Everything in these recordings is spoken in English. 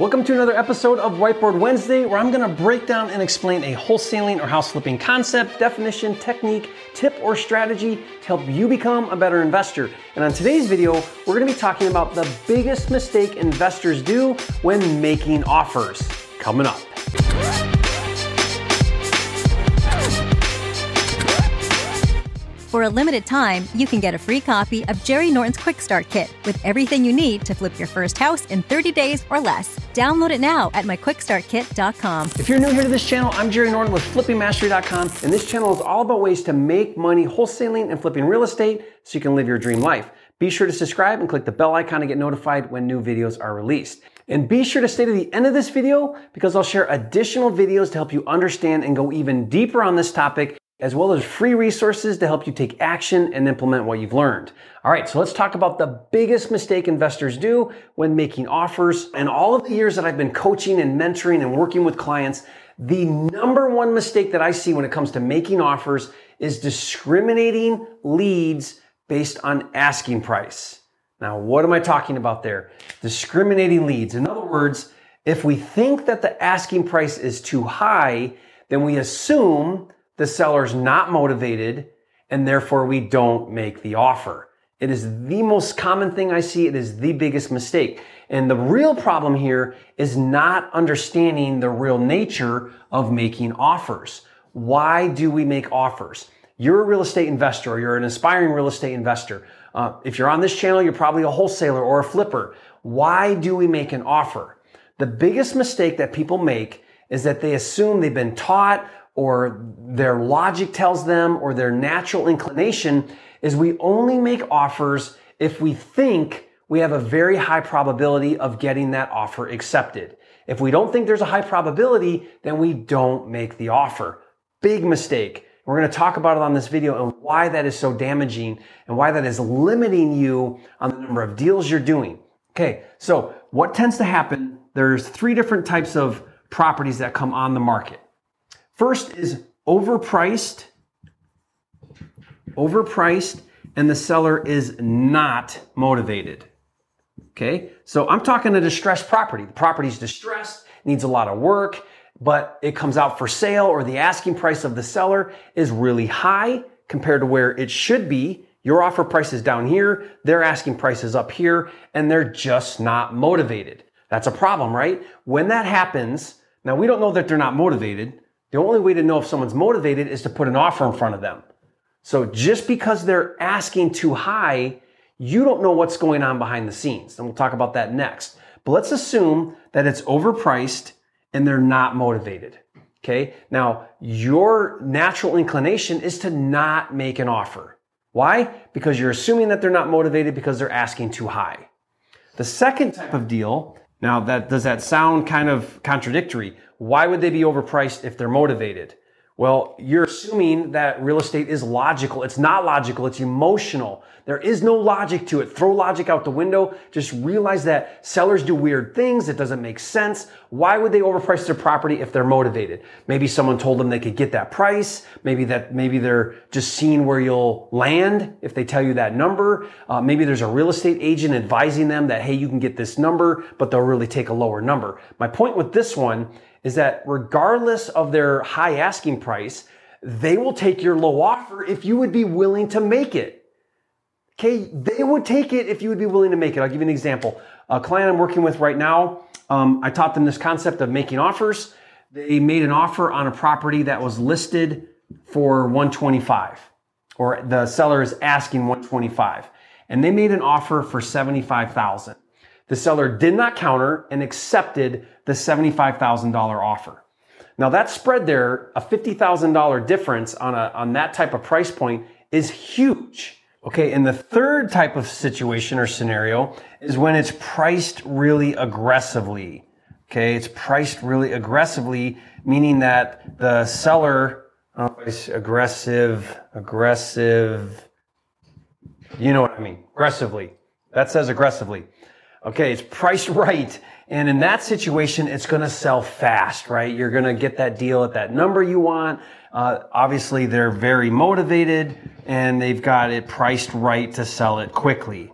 Welcome to another episode of Whiteboard Wednesday, where I'm to break down and explain a wholesaling or house flipping concept, definition, technique, tip, or strategy to help you become a better investor. And on today's video, we're to be talking about the biggest mistake investors do when making offers. Coming up. For a limited time, you can get a free copy of Jerry Norton's Quick Start Kit with everything you need to flip your first house in 30 days or less. Download it now at myquickstartkit.com. If you're new here to this channel, I'm Jerry Norton with flippingmastery.com, and this channel is all about ways to make money wholesaling and flipping real estate so you can live your dream life. Be sure to subscribe and click the bell icon to get notified when new videos are released. And be sure to stay to the end of this video because I'll share additional videos to help you understand and go even deeper on this topic as well as free resources to help you take action and implement what you've learned. All right, so let's talk about the biggest mistake investors do when making offers. And all of the years that I've been coaching and mentoring and working with clients, the number one mistake that I see when it comes to making offers is discriminating leads based on asking price. Now, what am I talking about there? Discriminating leads. In other words, if we think that the asking price is too high, then we assume the seller's not motivated and therefore we don't make the offer. It is the most common thing I see. It is the biggest mistake. And the real problem here is not understanding the real nature of making offers. Why do we make offers? You're a real estate investor or you're an aspiring real estate investor. Uh, if you're on this channel, you're probably a wholesaler or a flipper. Why do we make an offer? The biggest mistake that people make is that they assume they've been taught or their logic tells them or their natural inclination is we only make offers if we think we have a very high probability of getting that offer accepted. If we don't think there's a high probability, then we don't make the offer. Big mistake. We're going to talk about it on this video and why that is so damaging and why that is limiting you on the number of deals you're doing. Okay. So what tends to happen? There's three different types of properties that come on the market. First is overpriced, overpriced, and the seller is not motivated. Okay, so I'm talking a distressed property. The property's distressed, needs a lot of work, but it comes out for sale or the asking price of the seller is really high compared to where it should be. Your offer price is down here, their asking price is up here, and they're just not motivated. That's a problem, right? When that happens, now we don't know that they're not motivated. The only way to know if someone's motivated is to put an offer in front of them. So just because they're asking too high, you don't know what's going on behind the scenes. And we'll talk about that next. But let's assume that it's overpriced and they're not motivated. Okay. Now your natural inclination is to not make an offer. Why? Because you're assuming that they're not motivated because they're asking too high. The second type of deal, now that does that sound kind of contradictory? Why would they be overpriced if they're motivated? Well, you're assuming that real estate is logical. It's not logical. It's emotional. There is no logic to it. Throw logic out the window. Just realize that sellers do weird things. It doesn't make sense. Why would they overprice their property if they're motivated? Maybe someone told them they could get that price. Maybe that, maybe they're just seeing where you'll land if they tell you that number. Uh, maybe there's a real estate agent advising them that, hey, you can get this number, but they'll really take a lower number. My point with this one is that regardless of their high asking price, they will take your low offer if you would be willing to make it. Okay, they would take it if you would be willing to make it. I'll give you an example. A client I'm working with right now, um, I taught them this concept of making offers. They made an offer on a property that was listed for 125, or the seller is asking 125, and they made an offer for 75,000. The seller did not counter and accepted the $75,000 offer. Now that spread there, a $50,000 difference on, a, on that type of price point is huge. Okay, and the third type of situation or scenario is when it's priced really aggressively. Okay, it's priced really aggressively, meaning that the seller, oh, aggressive, aggressive, you know what I mean, aggressively. That says aggressively. Okay, it's priced right. And in that situation, it's going to sell fast, right? You're going to get that deal at that number you want. Uh, obviously, they're very motivated and they've got it priced right to sell it quickly.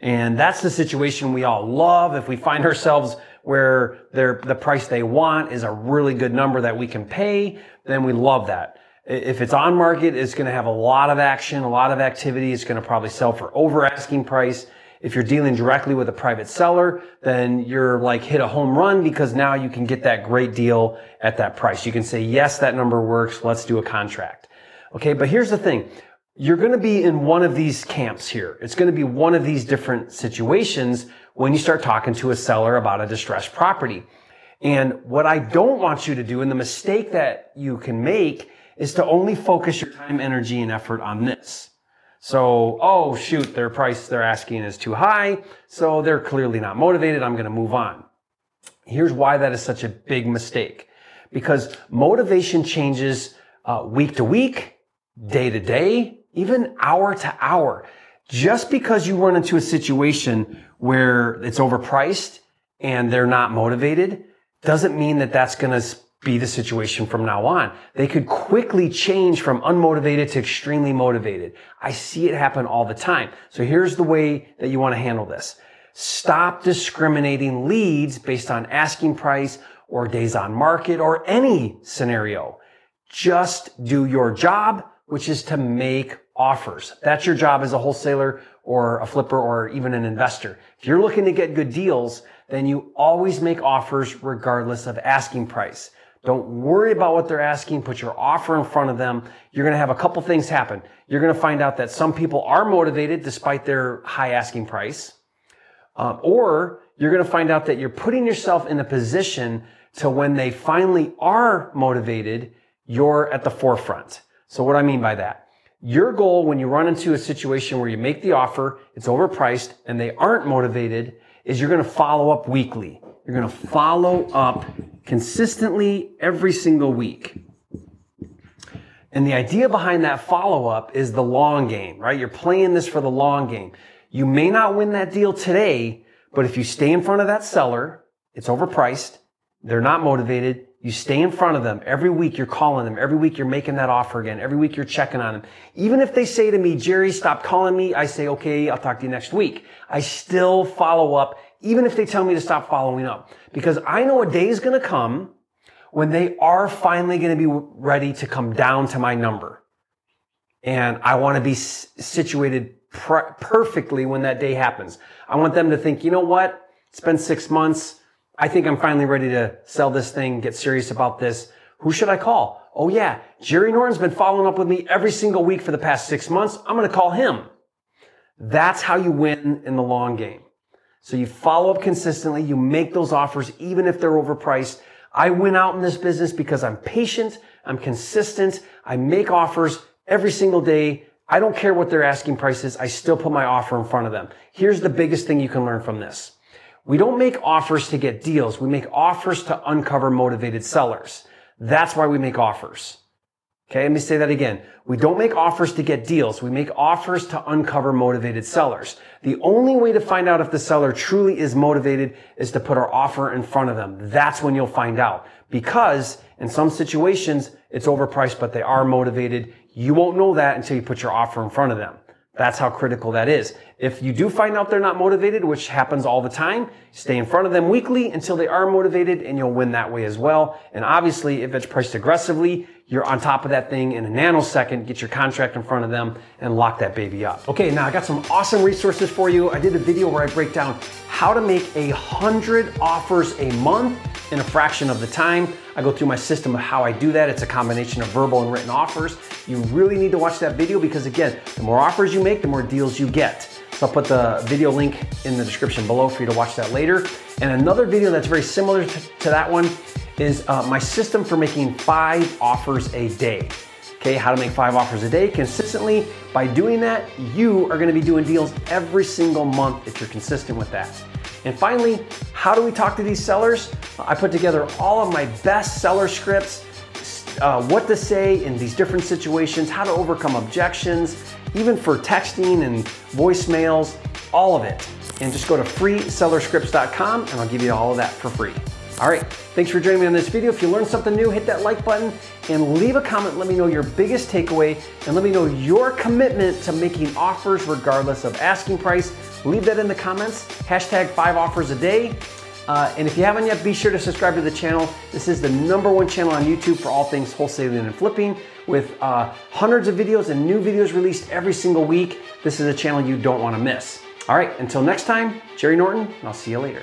And that's the situation we all love. If we find ourselves where the price they want is a really good number that we can pay, then we love that. If it's on market, it's going to have a lot of action, a lot of activity. It's going to probably sell for over asking price. If you're dealing directly with a private seller, then you're like hit a home run because now you can get that great deal at that price. You can say, yes, that number works. Let's do a contract. Okay. But here's the thing. You're going to be in one of these camps here. It's going to be one of these different situations when you start talking to a seller about a distressed property. And what I don't want you to do and the mistake that you can make is to only focus your time, energy, and effort on this. So, oh shoot, their price they're asking is too high. So they're clearly not motivated. I'm going to move on. Here's why that is such a big mistake. Because motivation changes uh, week to week, day to day, even hour to hour. Just because you run into a situation where it's overpriced and they're not motivated doesn't mean that that's going to be the situation from now on. They could quickly change from unmotivated to extremely motivated. I see it happen all the time. So here's the way that you want to handle this. Stop discriminating leads based on asking price or days on market or any scenario. Just do your job, which is to make offers. That's your job as a wholesaler or a flipper or even an investor. If you're looking to get good deals, then you always make offers regardless of asking price. Don't worry about what they're asking. Put your offer in front of them. You're going to have a couple things happen. You're going to find out that some people are motivated despite their high asking price. Um, or you're going to find out that you're putting yourself in a position to when they finally are motivated, you're at the forefront. So what do I mean by that? Your goal when you run into a situation where you make the offer, it's overpriced, and they aren't motivated, is you're going to follow up weekly. You're going to follow up consistently every single week. And the idea behind that follow up is the long game, right? You're playing this for the long game. You may not win that deal today, but if you stay in front of that seller, it's overpriced. They're not motivated. You stay in front of them. Every week you're calling them. Every week you're making that offer again. Every week you're checking on them. Even if they say to me, Jerry, stop calling me, I say, okay, I'll talk to you next week. I still follow up even if they tell me to stop following up. Because I know a day is going to come when they are finally going to be ready to come down to my number. And I want to be situated pr- perfectly when that day happens. I want them to think, you know what? It's been six months. I think I'm finally ready to sell this thing, get serious about this. Who should I call? Oh yeah, Jerry Norton's been following up with me every single week for the past six months. I'm going to call him. That's how you win in the long game. So you follow up consistently. You make those offers even if they're overpriced. I went out in this business because I'm patient. I'm consistent. I make offers every single day. I don't care what their asking price is. I still put my offer in front of them. Here's the biggest thing you can learn from this. We don't make offers to get deals. We make offers to uncover motivated sellers. That's why we make offers. Okay, let me say that again. We don't make offers to get deals. We make offers to uncover motivated sellers. The only way to find out if the seller truly is motivated is to put our offer in front of them. That's when you'll find out. Because in some situations, it's overpriced, but they are motivated. You won't know that until you put your offer in front of them. That's how critical that is. If you do find out they're not motivated, which happens all the time, stay in front of them weekly until they are motivated and you'll win that way as well. And obviously, if it's priced aggressively, you're on top of that thing in a nanosecond, get your contract in front of them and lock that baby up. Okay, now I got some awesome resources for you. I did a video where I break down how to make a hundred offers a month in a fraction of the time. I go through my system of how I do that. It's a combination of verbal and written offers. You really need to watch that video because again, the more offers you make, the more deals you get. So I'll put the video link in the description below for you to watch that later. And another video that's very similar to, that one is uh, my system for making five offers a day. Okay, how to make five offers a day consistently. By doing that, you are gonna be doing deals every single month if you're consistent with that. And finally, how do we talk to these sellers? I put together all of my best seller scripts, uh, what to say in these different situations, how to overcome objections, even for texting and voicemails, all of it. And just go to freesellerscripts.com and I'll give you all of that for free. All right, thanks for joining me on this video. If you learned something new, hit that like button and leave a comment. Let me know your biggest takeaway and let me know your commitment to making offers regardless of asking price. Leave that in the comments. Hashtag five offers a day. Uh, and if you haven't yet, be sure to subscribe to the channel. This is the number one channel on YouTube for all things wholesaling and flipping with uh, hundreds of videos and new videos released every single week. This is a channel you don't want to miss. All right, until next time, Jerry Norton, and I'll see you later.